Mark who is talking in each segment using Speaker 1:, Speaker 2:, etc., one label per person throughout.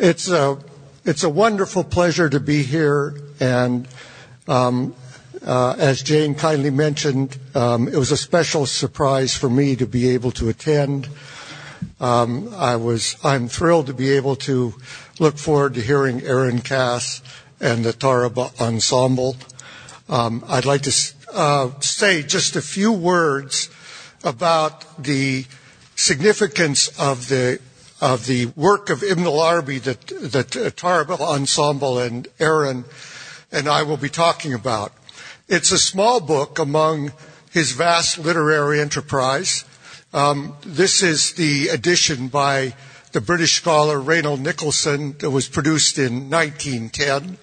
Speaker 1: It's a, it's a wonderful pleasure to be here, and um, uh, as Jane kindly mentioned, um, it was a special surprise for me to be able to attend. Um, I was, I'm thrilled to be able to look forward to hearing Aaron Cass and the Tarab Ensemble. Um, I'd like to uh, say just a few words about the significance of the of the work of Ibn al-Arabi that that uh, Tarab Ensemble and Aaron and I will be talking about. It's a small book among his vast literary enterprise. Um, this is the edition by the British scholar Reynold Nicholson that was produced in 1910,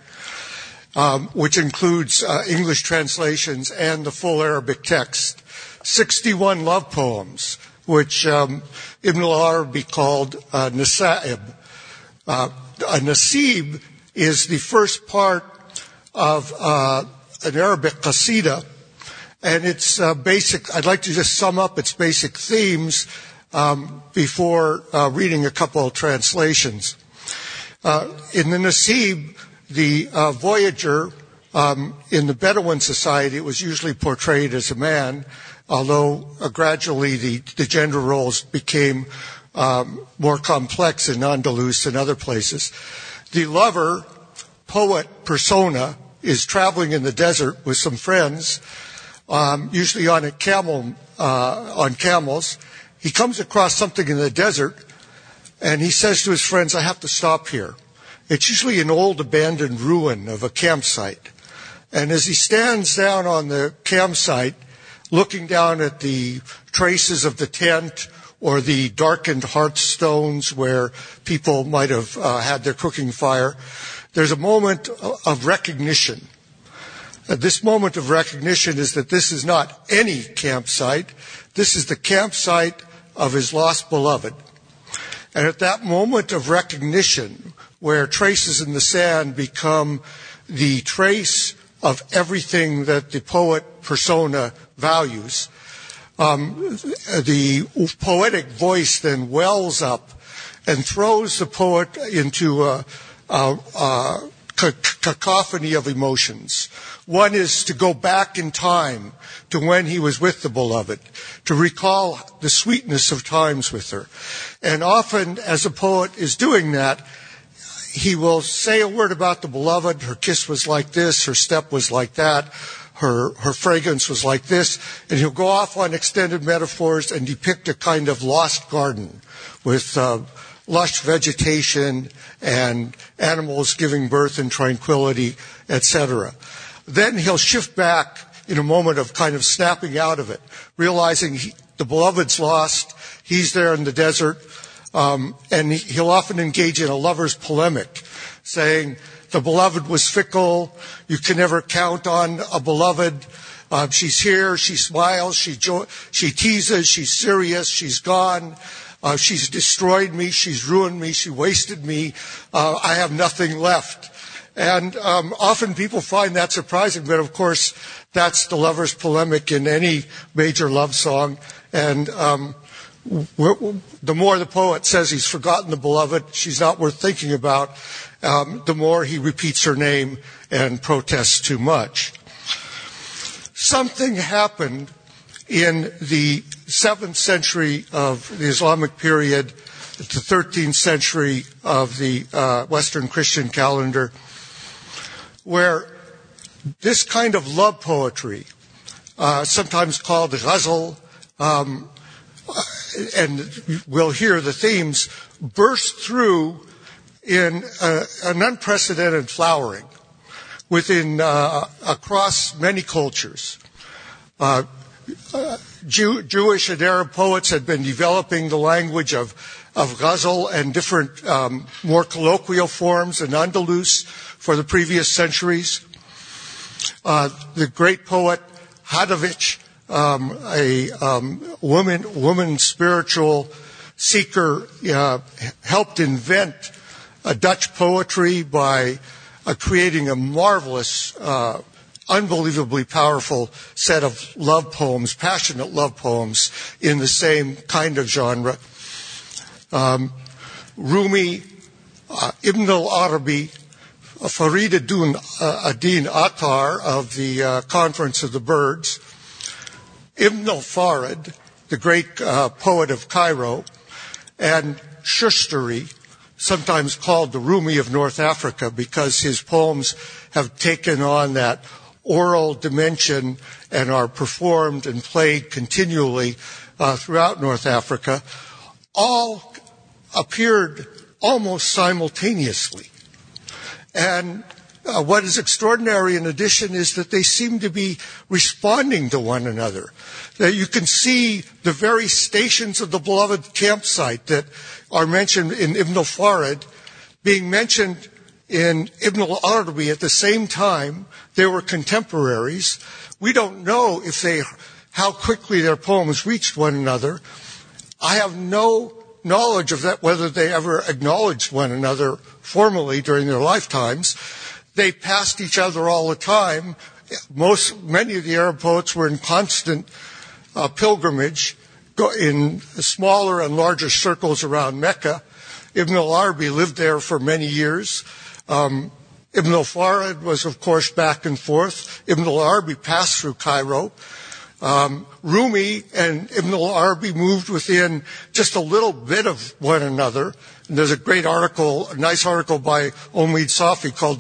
Speaker 1: um, which includes uh, English translations and the full Arabic text. 61 love poems, which um, Ibn al-Arabi called uh, Nasaib. Uh, a Nasib is the first part of uh, an Arabic qasida, and it's uh, basic. I'd like to just sum up its basic themes um, before uh, reading a couple of translations. Uh, in the Nasib, the uh, voyager um, in the Bedouin society, it was usually portrayed as a man, although uh, gradually the, the, gender roles became um, more complex in Andalus and other places. The lover, poet persona, is traveling in the desert with some friends, um, usually on a camel, uh, on camels. He comes across something in the desert, and he says to his friends, "I have to stop here." It's usually an old abandoned ruin of a campsite. And as he stands down on the campsite, looking down at the traces of the tent or the darkened hearthstones where people might have uh, had their cooking fire, there's a moment of recognition. Uh, this moment of recognition is that this is not any campsite. This is the campsite of his lost beloved. And at that moment of recognition, where traces in the sand become the trace of everything that the poet persona values, um, the poetic voice then wells up and throws the poet into a, cacophony of emotions. One is to go back in time to when he was with the beloved, to recall the sweetness of times with her. And often, as a poet is doing that, he will say a word about the beloved. Her kiss was like this, her step was like that, her, her fragrance was like this, and he'll go off on extended metaphors and depict a kind of lost garden with uh, lush vegetation and animals giving birth in tranquility, etc. Then he'll shift back in a moment of kind of snapping out of it, realizing he, the beloved's lost, he's there in the desert, um, and he'll often engage in a lover's polemic, saying, the beloved was fickle. You can never count on a beloved. Uh, she's here. She smiles. She, jo- she teases. She's serious. She's gone. Uh, she's destroyed me. She's ruined me. She wasted me. Uh, I have nothing left. And um, often people find that surprising, but of course, that's the lover's polemic in any major love song. And um, the more the poet says he's forgotten the beloved, she's not worth thinking about, um, the more he repeats her name and protests too much. Something happened in the 7th century of the Islamic period, the 13th century of the uh, Western Christian calendar, where this kind of love poetry, uh, sometimes called ghazal, um, and we'll hear the themes, burst through in uh, an unprecedented flowering within uh, across many cultures. Uh, uh, Jew, Jewish and Arab poets had been developing the language of, of ghazal and different um, more colloquial forms in Andalus for the previous centuries. Uh, the great poet Hadewijch um, a um, woman, woman spiritual seeker uh, helped invent Dutch poetry by uh, creating a marvelous, uh, unbelievably powerful set of love poems, passionate love poems in the same kind of genre. Um, Rumi uh, Ibn al-Arabi, Farid ad-Din Attar of the uh, Conference of the Birds, Ibn al-Farid, the great uh, poet of Cairo, and Shustari, sometimes called the Rumi of North Africa because his poems have taken on that oral dimension and are performed and played continually uh, throughout North Africa, all appeared almost simultaneously. And uh, what is extraordinary in addition is that they seem to be responding to one another. That you can see the very stations of the beloved campsite that are mentioned in Ibn al-Farid being mentioned in Ibn al-Arabi at the same time. They were contemporaries. We don't know if they, how quickly their poems reached one another. I have no knowledge of that, whether they ever acknowledged one another formally during their lifetimes. They passed each other all the time. Most, many of the Arab poets were in constant uh, pilgrimage in smaller and larger circles around Mecca. Ibn al-Arabi lived there for many years. Um, Ibn al-Farid was, of course, back and forth. Ibn al-Arabi passed through Cairo. Um, Rumi and Ibn al-Arabi moved within just a little bit of one another. And there's a great article, a nice article by Omid Safi called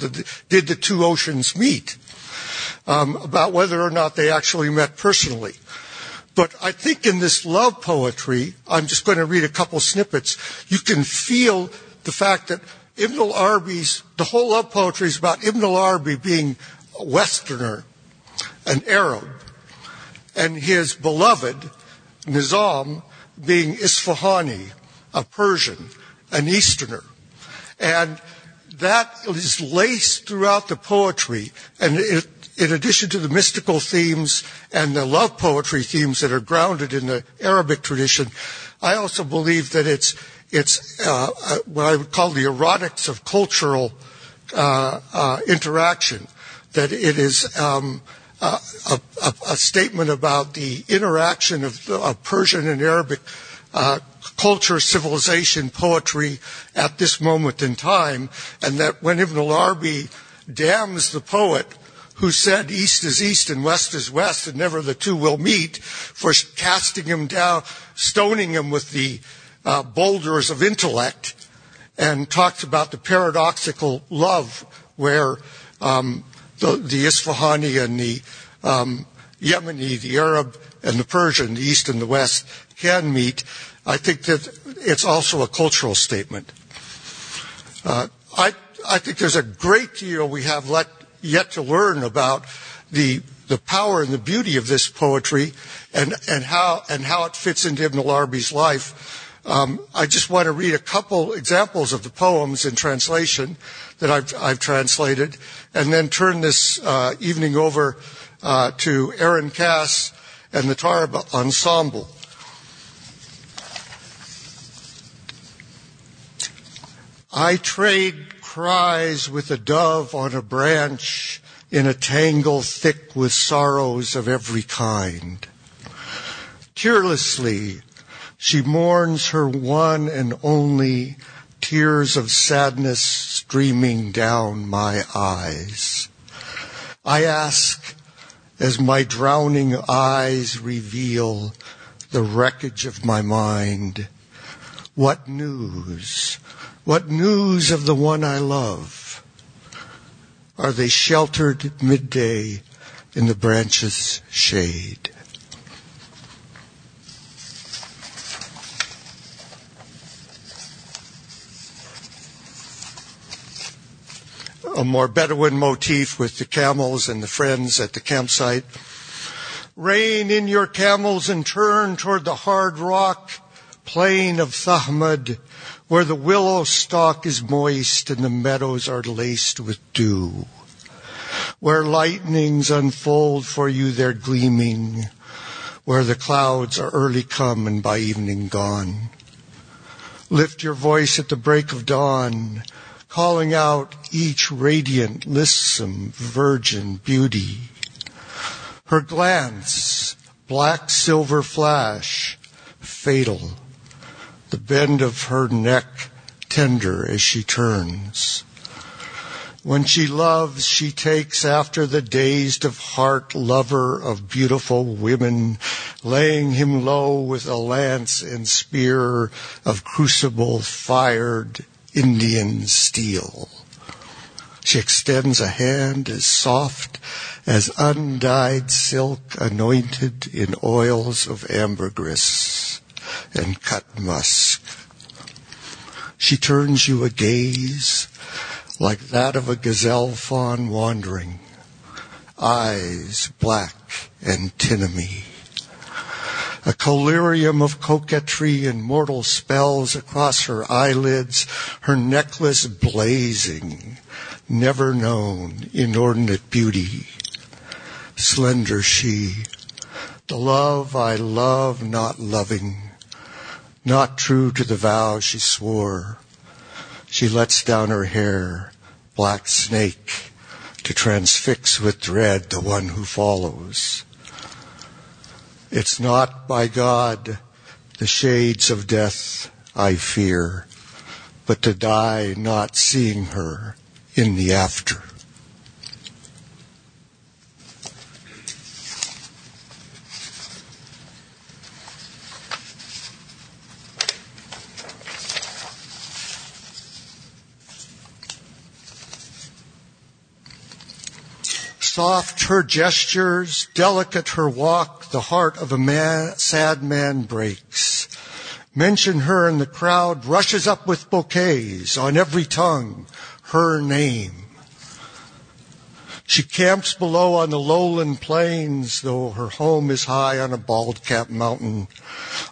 Speaker 1: "Did the Two Oceans Meet?" Um, about whether or not they actually met personally. But I think in this love poetry, I'm just going to read a couple snippets. You can feel the fact that Ibn al-Arabi's, the whole love poetry is about Ibn al-Arabi being a Westerner, an Arab, and his beloved Nizam being Isfahani, a Persian, an Easterner. And that is laced throughout the poetry, and it, in addition to the mystical themes and the love poetry themes that are grounded in the Arabic tradition, I also believe that it's it's uh, uh what I would call the erotics of cultural uh, uh, interaction. That it is um, a, a, a, statement about the interaction of, of Persian and Arabic uh, culture, civilization, poetry at this moment in time, and that when Ibn al-Arabi damns the poet who said east is east and west is west and never the two will meet for casting him down, stoning him with the uh, boulders of intellect and talks about the paradoxical love where um, the, the Isfahani and the um, Yemeni, the Arab and the Persian, the East and the West, can meet. I think that it's also a cultural statement. Uh, I, I think there's a great deal we have let, yet to learn about the the power and the beauty of this poetry and, and how and how it fits into Ibn al-Arabi's life. Um, I just want to read a couple examples of the poems in translation that I've, I've translated, and then turn this uh, evening over uh, to Aaron Cass and the Tarab Ensemble. I trade cries with a dove on a branch in a tangle thick with sorrows of every kind. Tearlessly, she mourns her one and only tears of sadness streaming down my eyes. I ask, as my drowning eyes reveal the wreckage of my mind, what news? What news of the one I love? Are they sheltered midday in the branches' shade? A more Bedouin motif with the camels and the friends at the campsite. Rein in your camels and turn toward the hard rock plain of Thahmad, where the willow stalk is moist and the meadows are laced with dew, where lightnings unfold for you their gleaming, where the clouds are early come and by evening gone. Lift your voice at the break of dawn, calling out each radiant, lissome virgin beauty. Her glance, black silver flash, fatal. The bend of her neck tender as she turns. When she loves, she takes after the dazed of heart lover of beautiful women, laying him low with a lance and spear of crucible fired Indian steel. She extends a hand as soft as undyed silk anointed in oils of ambergris and cut musk. She turns you a gaze like that of a gazelle fawn wandering, eyes black and tinamy. A collyrium of coquetry and mortal spells across her eyelids, her necklace blazing, never known inordinate beauty. Slender she, the love I love not loving, not true to the vow she swore, she lets down her hair, black snake, to transfix with dread the one who follows. It's not by God the shades of death I fear, but to die not seeing her in the after. Soft her gestures, delicate her walk, the heart of a man, sad man breaks. Mention her and the crowd rushes up with bouquets on every tongue, her name. She camps below on the lowland plains, though her home is high on a bald cap mountain.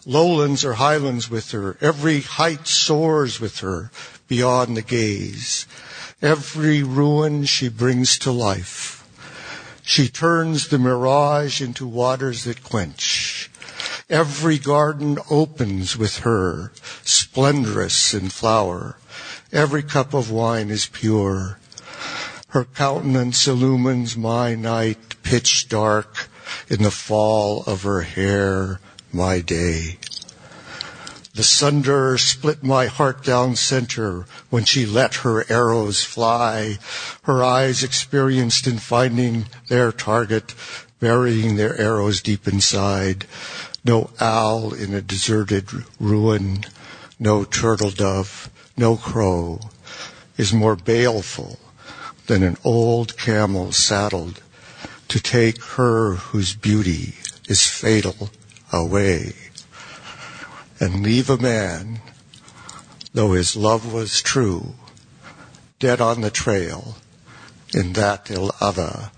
Speaker 1: Lowlands or highlands with her, every height soars with her beyond the gaze. Every ruin she brings to life. She turns the mirage into waters that quench. Every garden opens with her, splendorous in flower. Every cup of wine is pure. Her countenance illumines my night, pitch dark in the fall of her hair, my day. The sunder split my heart down center when she let her arrows fly, her eyes experienced in finding their target, burying their arrows deep inside. No owl in a deserted ruin, no turtle dove, no crow is more baleful than an old camel saddled to take her whose beauty is fatal away and leave a man, though his love was true, dead on the trail in that other.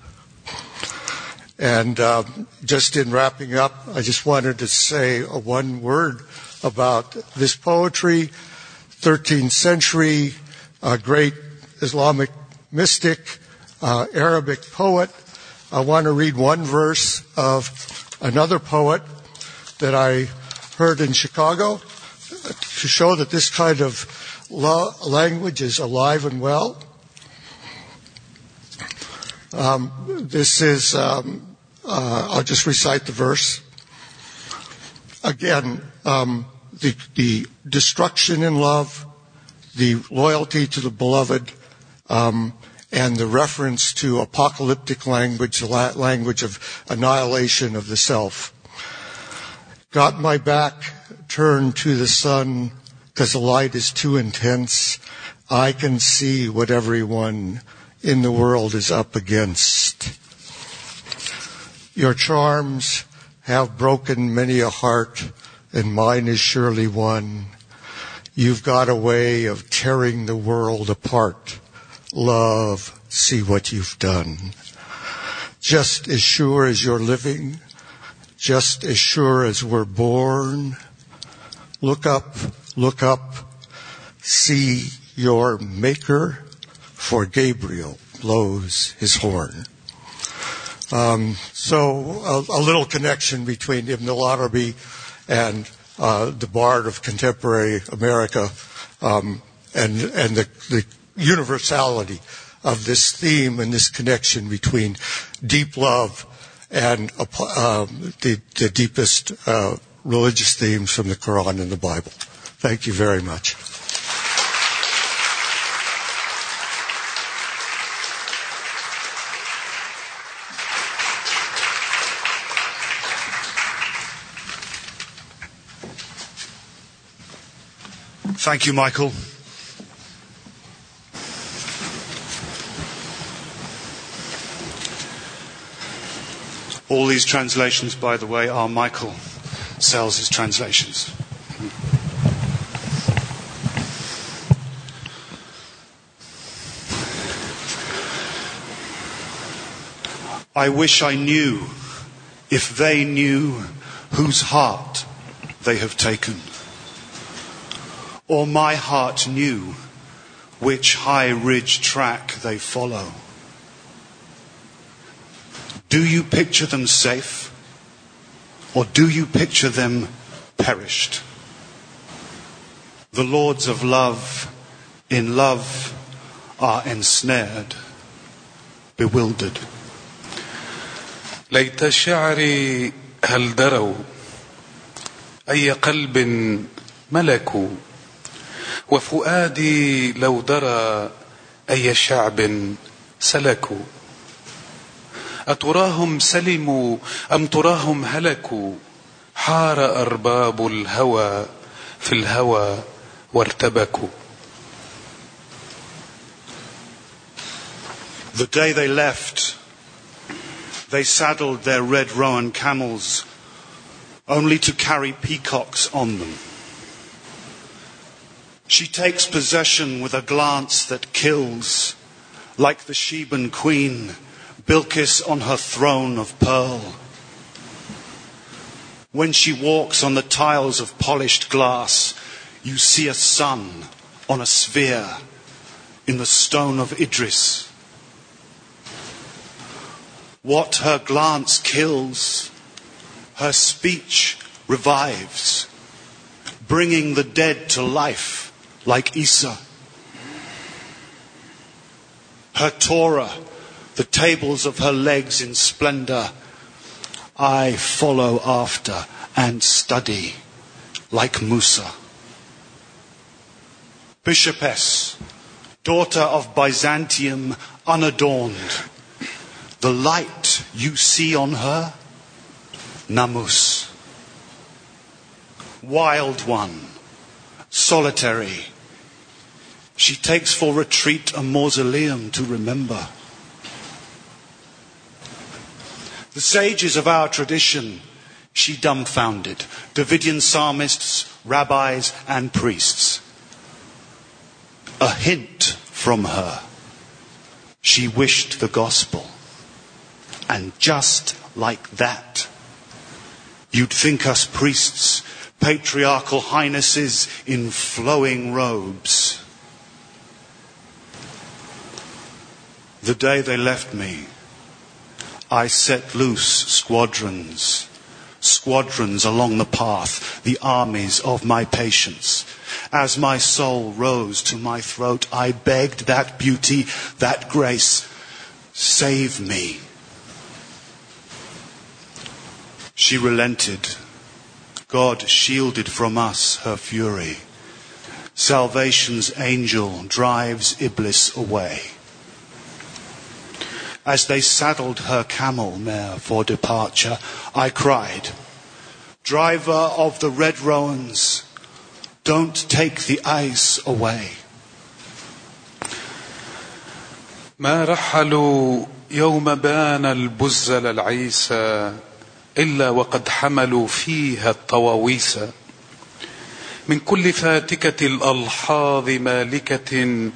Speaker 1: And um, just in wrapping up, I just wanted to say one word about this poetry. 13th century, a great Islamic mystic, uh, Arabic poet. I want to read one verse of another poet that I heard in Chicago to show that this kind of language is alive and well. Um, this is, um, uh, I'll just recite the verse. Again, um, the, the, destruction in love, the loyalty to the beloved, um, and the reference to apocalyptic language, the language of annihilation of the self. Got my back turned to the sun because the light is too intense. I can see what everyone in the world is up against. Your charms have broken many a heart, and mine is surely one. You've got a way of tearing the world apart. Love, see what you've done. Just as sure as you're living, just as sure as we're born. Look up, look up, see your maker, for Gabriel blows his horn. Um, so a, a, little connection between Ibn al-Arabi and uh, the bard of contemporary America, um, and and the, the universality of this theme and this connection between deep love and uh, the, the deepest uh, religious themes from the Quran and the Bible. Thank you very much.
Speaker 2: Thank you, Michael. All these translations, by the way, are Michael Sells' translations. I wish I knew if they knew whose heart they have taken, or my heart knew which high ridge track they follow. Do you picture them safe, or do you picture them perished? The lords of love in love are ensnared, bewildered.
Speaker 3: ليت شعري هل دروا أي قلب ملكوا وفؤادي لو درى أي شعب سلكوا أتراهم سلموا أم تراهم هلكوا حار أرباب الهوى في الهوى وارتبكوا
Speaker 2: The day they left, they saddled their red roan camels only to carry peacocks on them. She takes possession with a glance that kills, like the Sheban queen, Bilkis on her throne of pearl. When she walks on the tiles of polished glass, you see a sun on a sphere in the stone of Idris. What her glance kills, her speech revives, bringing the dead to life like Isa. Her Torah, the tables of her legs in splendor, I follow after and study like Musa. Bishopess, daughter of Byzantium unadorned, the light you see on her, Namus. Wild one, solitary. She takes for retreat a mausoleum to remember. The sages of our tradition, she dumbfounded. Davidian psalmists, rabbis, and priests. A hint from her. She wished the gospel. And just like that, you'd think us priests, patriarchal highnesses in flowing robes. The day they left me, I set loose squadrons, squadrons along the path, the armies of my patience. As my soul rose to my throat, I begged that beauty, that grace, save me. She relented. God shielded from us her fury. Salvation's angel drives Iblis away. As they saddled her camel mare for departure, I cried, Driver of the red rowans, don't take the ice away.
Speaker 3: ما رحلوا يوم بان البزل العيسى إلا وقد حملوا فيها الطواويس من كل فاتكة الألحاظ مالكة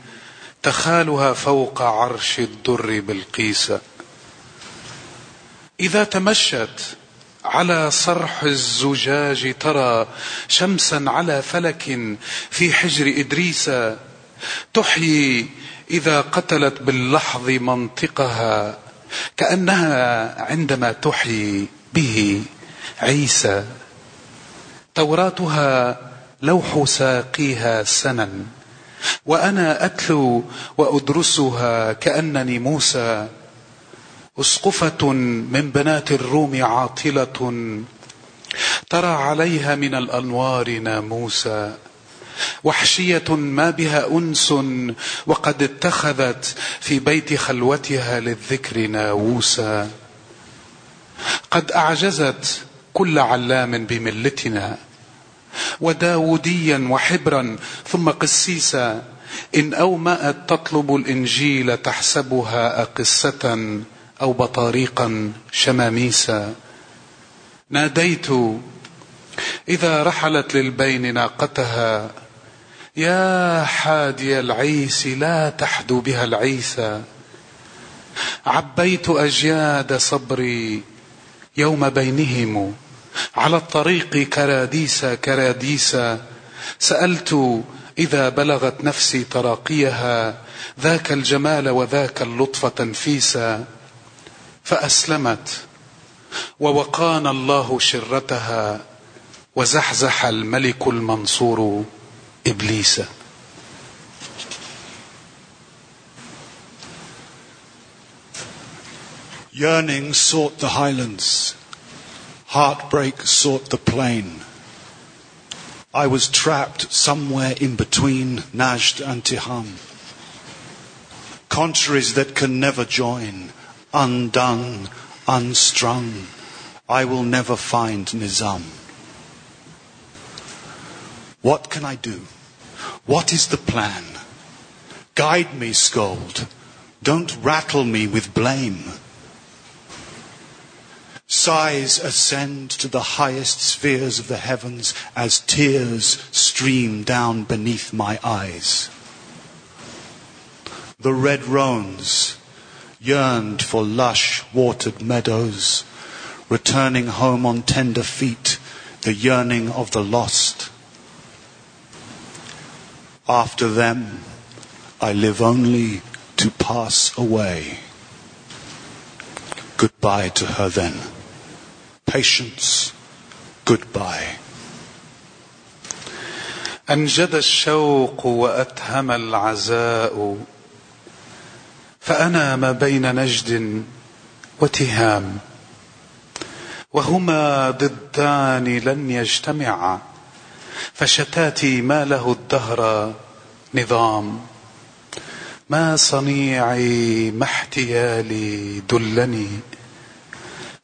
Speaker 3: تخالها فوق عرش الدر بالقيس إذا تمشت على صرح الزجاج ترى شمسا على فلك في حجر إدريس. تحيي إذا قتلت باللحظ منطقها كأنها عندما تحيي به عيسى. توراتها لوح ساقيها سنا. وأنا أتلو وأدرسها كأنني موسى أسقفة من بنات الروم عاطلة ترى عليها من الأنوار ناموسا وحشية ما بها أنس وقد اتخذت في بيت خلوتها للذكر ناووسا قد أعجزت كل علام بملتنا. وداوديا وحبرا ثم قسيسا إن أومأت تطلب الإنجيل تحسبها أقصة أو بطاريقا شماميسا. ناديت إذا رحلت للبين ناقتها يا حادي العيس لا تحدو بها العيسى عبيت أجياد صبري يوم بينهم. على الطريق كراديسا كراديسا سألت إذا بلغت نفسي تراقيها ذاك الجمال وذاك اللطف تنفيسا. فأسلمت ووقانا الله شرتها وزحزح الملك المنصور إبليس.
Speaker 2: Yearning sought the highlands. Heartbreak sought the plain. I was trapped somewhere in between Najd and Tiham. Contraries that can never join, undone, unstrung. I will never find Nizam. What can I do? What is the plan? Guide me, scold. Don't rattle me with blame. Sighs ascend to the highest spheres of the heavens as tears stream down beneath my eyes. The red roans yearned for lush watered meadows, returning home on tender feet, the yearning of the lost. After them, I live only to pass away. Goodbye to her then. Patience, goodbye.
Speaker 3: أنجد الشوق وأتهم العزاء فأنا ما بين نجد وتهام. وهما ضدان لن يجتمعا فشتاتي ما له الدهر نظام. ما صنيعي ما احتيالي دلني.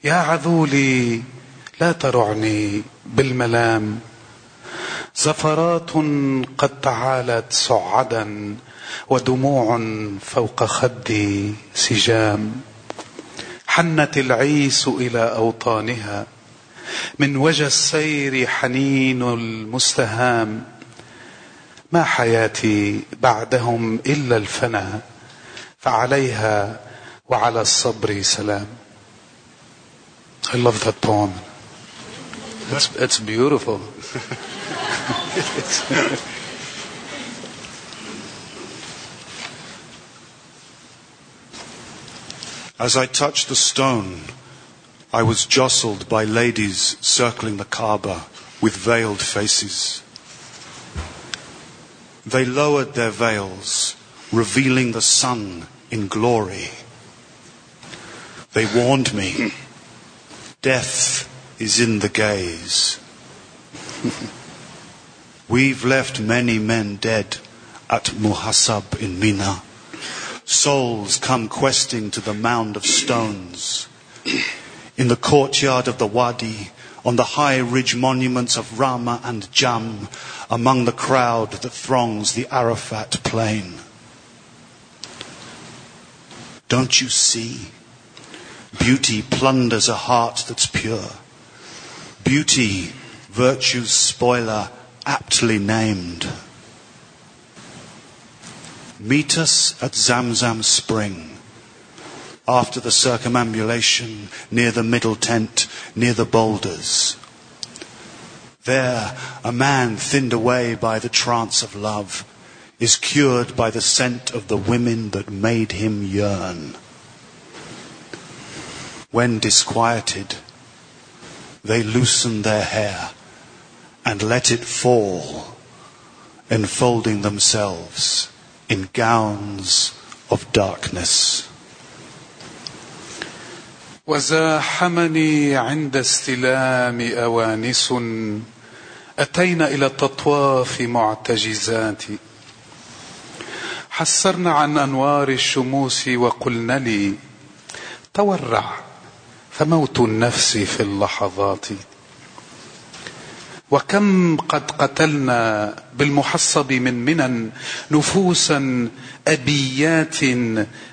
Speaker 3: يا عذولي لا ترعني بالملام. زفرات قد تعالت صعدا ودموع فوق خدي سجام. حنت العيس إلى أوطانها من وجى السير حنين المستهام. ما حياتي بعدهم إلا الفنى فعليها وعلى الصبر سلام. I love that poem. It's, it's beautiful.
Speaker 2: As I touched the stone, I was jostled by ladies circling the Kaaba with veiled faces. They lowered their veils, revealing the sun in glory. They warned me, death is in the gaze. We've left many men dead at Muhasab in Mina. Souls come questing to the mound of stones. In the courtyard of the Wadi, on the high ridge monuments of Rama and Jam, among the crowd that throngs the Arafat plain. Don't you see? Beauty plunders a heart that's pure. Beauty, virtue's spoiler, aptly named. Meet us at Zamzam Spring after the circumambulation near the middle tent, near the boulders. There, a man thinned away by the trance of love is cured by the scent of the women that made him yearn. When disquieted, they loosen their hair and let it fall, enfolding themselves in gowns of darkness.
Speaker 3: وزاحمني عند استلام أوانس أتينا إلى التطواف معتجزات حسرنا عن أنوار الشموس وقلن لي تورع فموت النفس في اللحظات. وكم قد قتلنا بالمحصب من منن نفوسا أبيات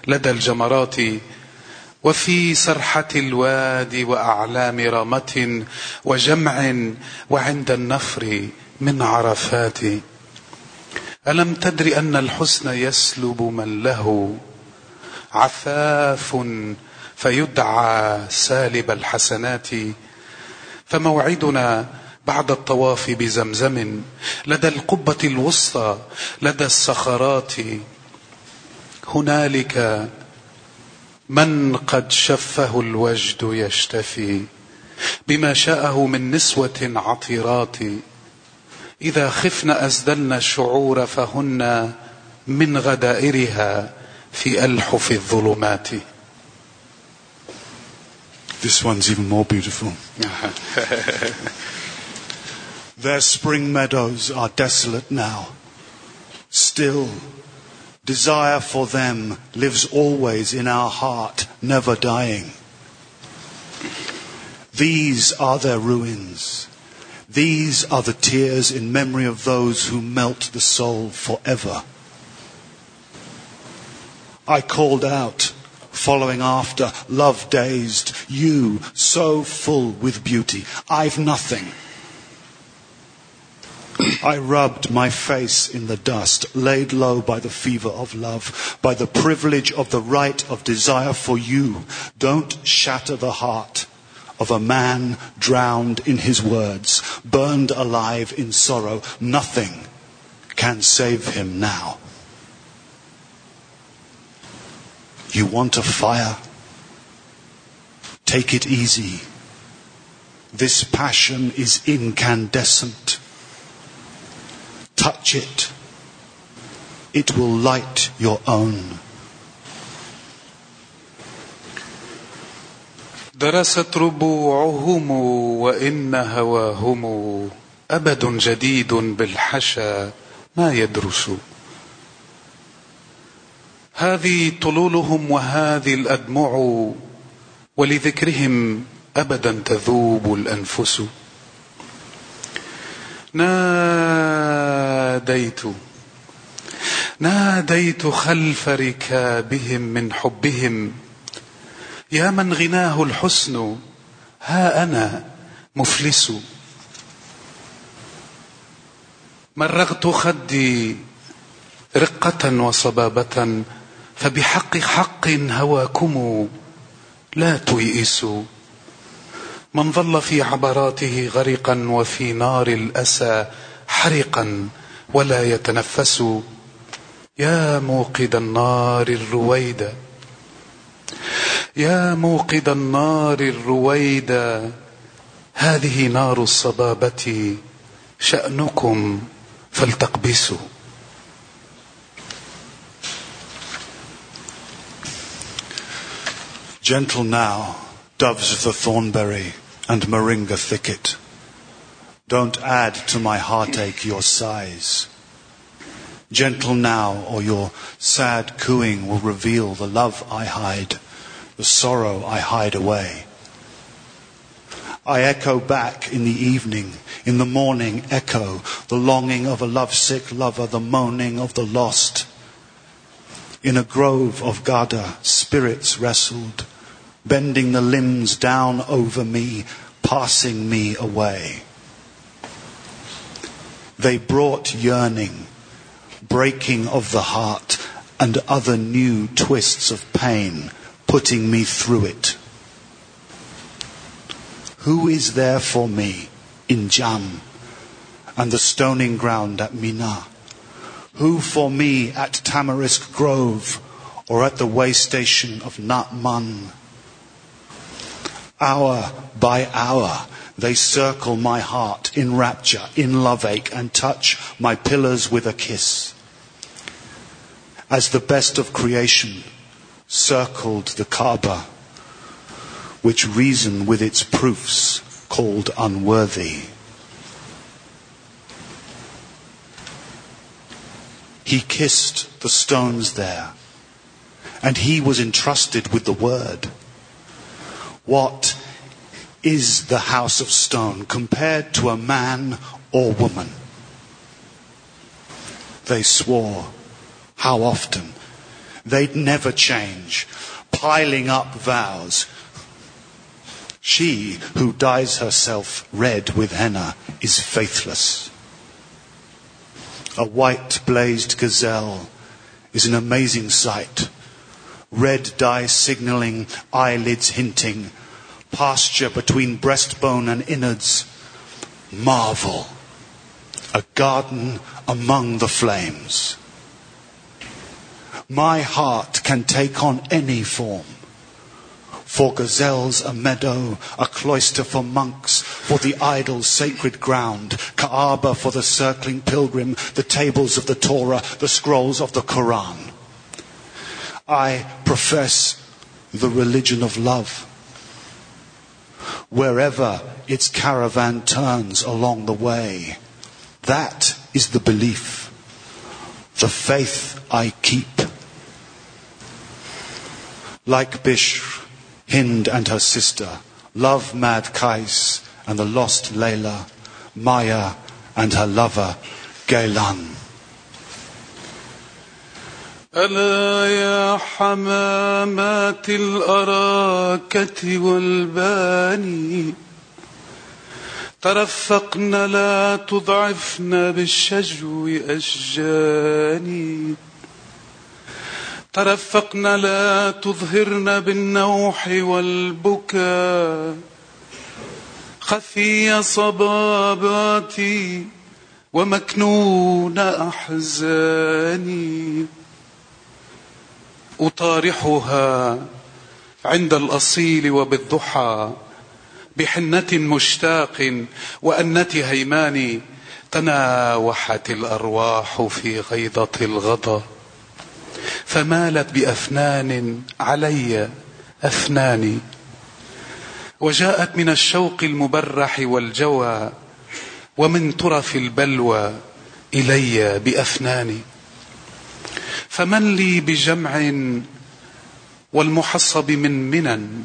Speaker 3: لدى الجمرات وفي سرحة الوادي وأعلام رامه وجمع وعند النفر من عرفات. ألم تدر أن الحسن يسلب من له عفاف فيدعى سالب الحسنات فموعدنا بعد الطواف بزمزم لدى القبة الوسطى لدى الصخرات. هنالك من قد شفه الوجد يشتفي بما شاءه من نسوة عطرات. إذا خفن أسدلن الشعور فهن من غدائرها في ألحف الظلمات.
Speaker 2: This one's even more beautiful. Their spring meadows are desolate now. Still, desire for them lives always in our heart, never dying. These are their ruins. These are the tears in memory of those who melt the soul forever. I called out, following after, love dazed, you so full with beauty. I've nothing. I rubbed my face in the dust, laid low by the fever of love, by the privilege of the right of desire for you. Don't shatter the heart of a man drowned in his words, burned alive in sorrow. Nothing can save him now. You want a fire? Take it easy. This passion is incandescent. Touch it. It will light your own.
Speaker 3: درست ربوعهم وإن هواهم أبد جديد بالحشا ما يدرس هذه طلولهم وهذه الأدمع ولذكرهم أبدا تذوب الأنفس. ناديت ناديت خلف ركابهم من حبهم. يا من غناه الحسن ها أنا مفلس. مرغت خدي رقة وصبابة فبحق حق هواكم لا تيئسوا. من ظل في عبراته غرقا وفي نار الأسى حرقا ولا يتنفس يا موقد النار الرويدا يا موقد النار الرويدا هذه نار الصبابة شأنكم فلتقبسوا.
Speaker 2: Gentle now, doves of the thornberry and moringa thicket. Don't add to my heartache your sighs. Gentle now, or your sad cooing will reveal the love I hide, the sorrow I hide away. I echo back in the evening, in the morning echo, the longing of a lovesick lover, the moaning of the lost. In a grove of Gada, spirits wrestled, bending the limbs down over me, passing me away. They brought yearning, breaking of the heart, and other new twists of pain, putting me through it. Who is there for me in Jam and the stoning ground at Mina? Who for me at Tamarisk Grove or at the way station of Natman? Hour by hour, they circle my heart in rapture, in love ache, and touch my pillars with a kiss. As the best of creation circled the Kaaba, which reason with its proofs called unworthy. He kissed the stones there, and he was entrusted with the word. What is the house of stone compared to a man or woman? They swore. How often? They'd never change, piling up vows. She who dyes herself red with henna is faithless. A white blazed gazelle is an amazing sight. Red dye signaling, eyelids hinting, pasture between breastbone and innards. Marvel. A garden among the flames. My heart can take on any form. For gazelles, a meadow, a cloister for monks, for the idol's sacred ground, Kaaba for the circling pilgrim, the tables of the Torah, the scrolls of the Quran. I profess the religion of love. Wherever its caravan turns along the way, that is the belief, the faith I keep. Like Bishr, Hind and her sister, love mad Kais and the lost Layla, Maya and her lover Gailan.
Speaker 3: ألا يا حمامات الأراكة والباني؟ ترفقن لا تضعفن بالشجو أشجاني. ترفقن لا تظهرن بالنوح والبكاء خفي صباباتي ومكنون أحزاني. أطارحها عند الأصيل وبالضحى بحنة مشتاق وأنة هيمان تناوحت الأرواح في غيضة الغضا فمالت بأفنان علي أفناني وجاءت من الشوق المبرح والجوى ومن ترف البلوى إلي بأفناني فمن لي بجمع والمحصب من منن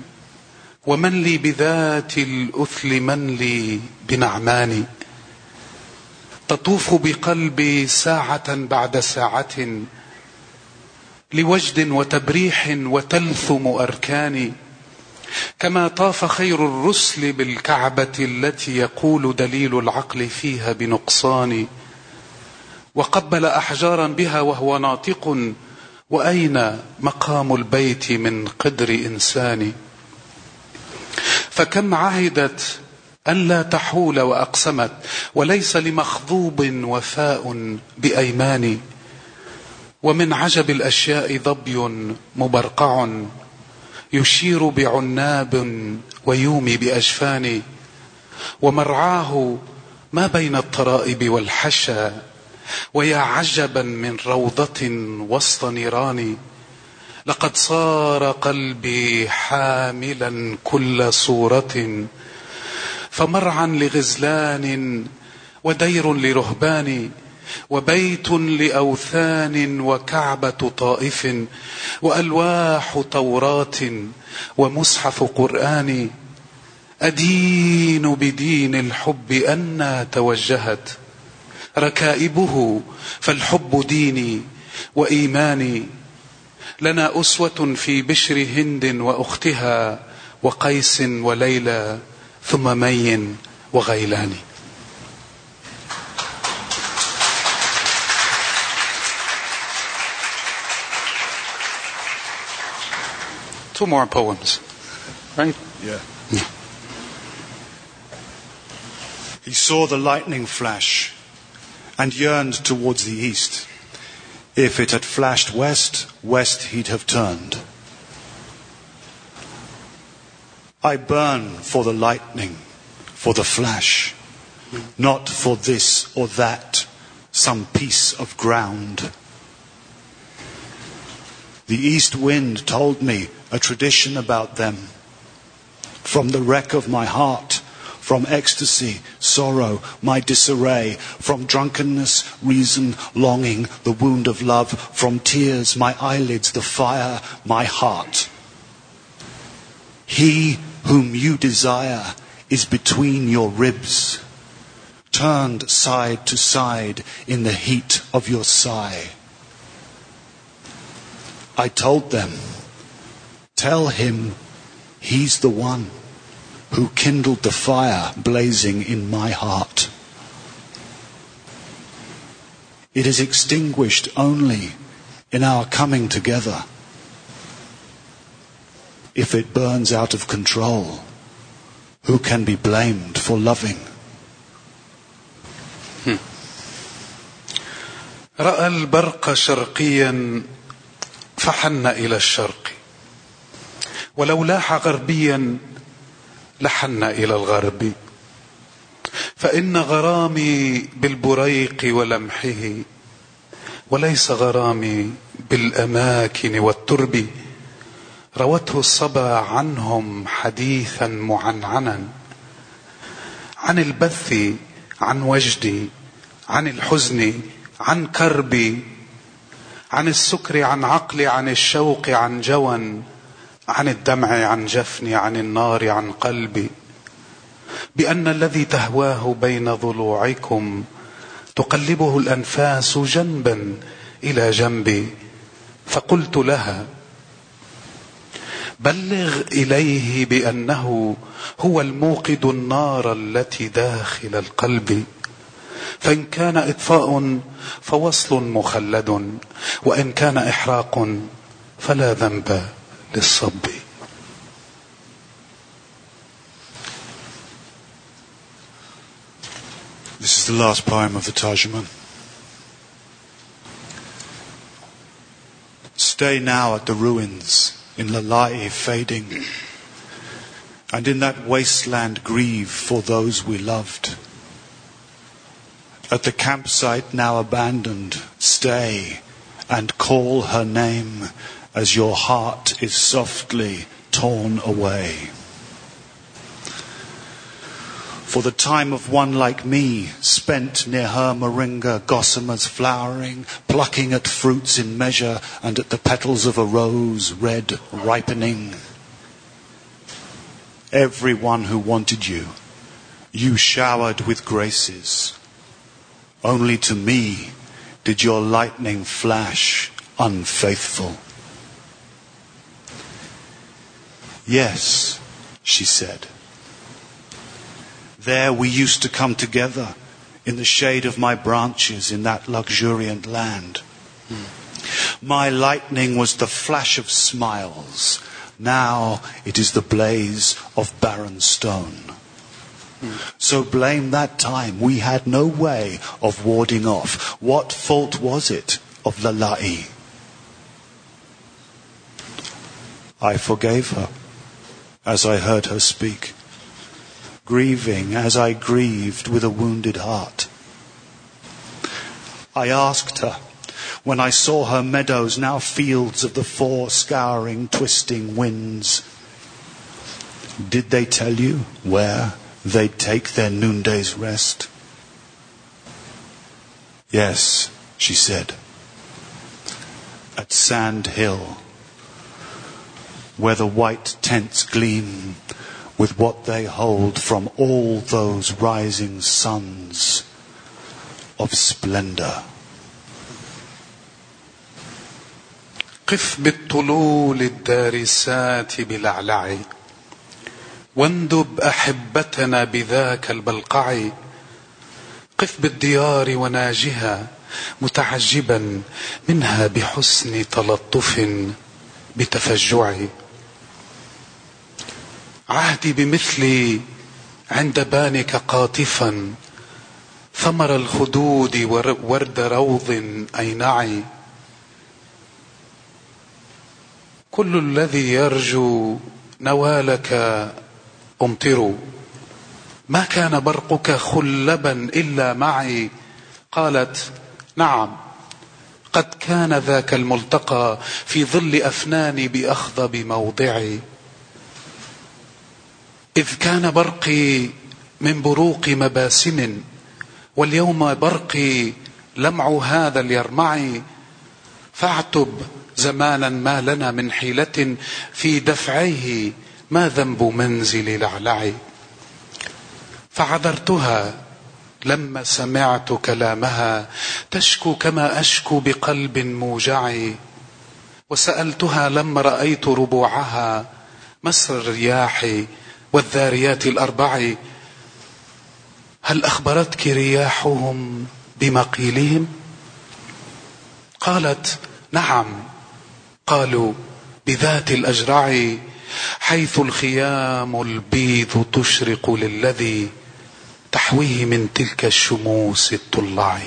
Speaker 3: ومن لي بذات الأثل من لي بنعمان. تطوف بقلبي ساعة بعد ساعة لوجد وتبريح وتلثم أركاني كما طاف خير الرسل بالكعبة التي يقول دليل العقل فيها بنقصان. وقبل أحجارا بها وهو ناطق وأين مقام البيت من قدر إنسان؟ فكم عهدت ألا تحول وأقسمت وليس لمخضوب وفاء بأيمان؟ ومن عجب الأشياء ظبي مبرقع يشير بعناب ويومي بأجفان ومرعاه ما بين الطرائب والحشا ويا عجبا من روضة وسط نيران لقد صار قلبي حاملا كل صورة. فمرعا لغزلان ودير لرهبان وبيت لأوثان وكعبة طائف وألواح توراة ومصحف قرآن. أدين بدين الحب أنا توجهت. ركائبه فالحب ديني وإيماني. لنا أسوة في بشر هند وأختها وقيس وليلى ثم مي وغيلان. Two more poems, right?
Speaker 2: Yeah. He saw the lightning flash. And yearned towards the east. If it had flashed west, west he'd have turned. I burn for the lightning, for the flash, not for this or that, some piece of ground. The east wind told me a tradition about them. From the wreck of my heart, from ecstasy, sorrow, my disarray, from drunkenness, reason, longing, the wound of love, from tears, my eyelids, the fire, my heart. He whom you desire is between your ribs, turned side to side in the heat of your sigh. I told them, tell him he's the one who kindled the fire blazing in my heart. It is extinguished only in our coming together. If it burns out of control, who can be blamed for loving?
Speaker 3: راى البرق شرقيا فحن الى الشرق ولو لاح غربيا لحن إلى الغرب. فإن غرامي بالبريق ولمحه وليس غرامي بالأماكن والترب. روته الصبا عنهم حديثا معنعنا. عن البث عن وجدي عن الحزن عن كربي. عن السكر عن عقلي عن الشوق عن جوى عن الدمع عن جفني عن النار عن قلبي بأن الذي تهواه بين ضلوعكم تقلبه الأنفاس جنبا إلى جنبي فقلت لها بلغ إليه بأنه هو الموقد النار التي داخل القلب. فإن كان إطفاء فوصل مخلد وإن كان إحراق فلا ذنب. للصب
Speaker 2: This is the last poem of the Tarjuman. Stay now at the ruins in Lalai fading, and in that wasteland grieve for those we loved. At the campsite now abandoned, stay and call her name as your heart is softly torn away. For the time of one like me, spent near her moringa gossamers flowering, plucking at fruits in measure and at the petals of a rose red ripening. Everyone who wanted you, you showered with graces. Only to me did your lightning flash unfaithful. Yes, she said. There we used to come together in the shade of my branches in that luxuriant land. My lightning was the flash of smiles. Now it is the blaze of barren stone. So blame that time. We had no way of warding off. What fault was it of Lalai? I forgave her as I heard her speak, grieving as I grieved with a wounded heart. I asked her when I saw her meadows, now fields of the four scouring, twisting winds, did they tell you where they'd take their noonday's rest? Yes, she said, at Sand Hill where the white tents gleam with what they hold from all those rising suns of splendor.
Speaker 3: قف بالطلول الدارسات بلعلع واندب احبتنا بذاك البلقع قف بالديار وناجها متعجبا منها بحسن تلطف بتفجع عهدي بمثلي عند بانك قاطفا ثمر الخدود ورد روض أينعي. كل الذي يرجو نوالك أمطر. ما كان برقك خلبا إلا معي. قالت نعم قد كان ذاك الملتقى في ظل أفناني بأخضب موضعي. إذ كان برقي من بروق مباسم واليوم برقي لمع هذا اليرمع فاعتب زمانا ما لنا من حيلة في دفعه ما ذنب منزل لعلع فعذرتها لما سمعت كلامها تشكو كما أشكو بقلب موجع. وسألتها لما رأيت ربوعها مسر الرياح والذاريات الأربع هل أخبرتك رياحهم بمقيلهم؟ قالت نعم. قالوا بذات الاجرع حيث الخيام البيض تشرق للذي تحويه من تلك الشموس الطلاع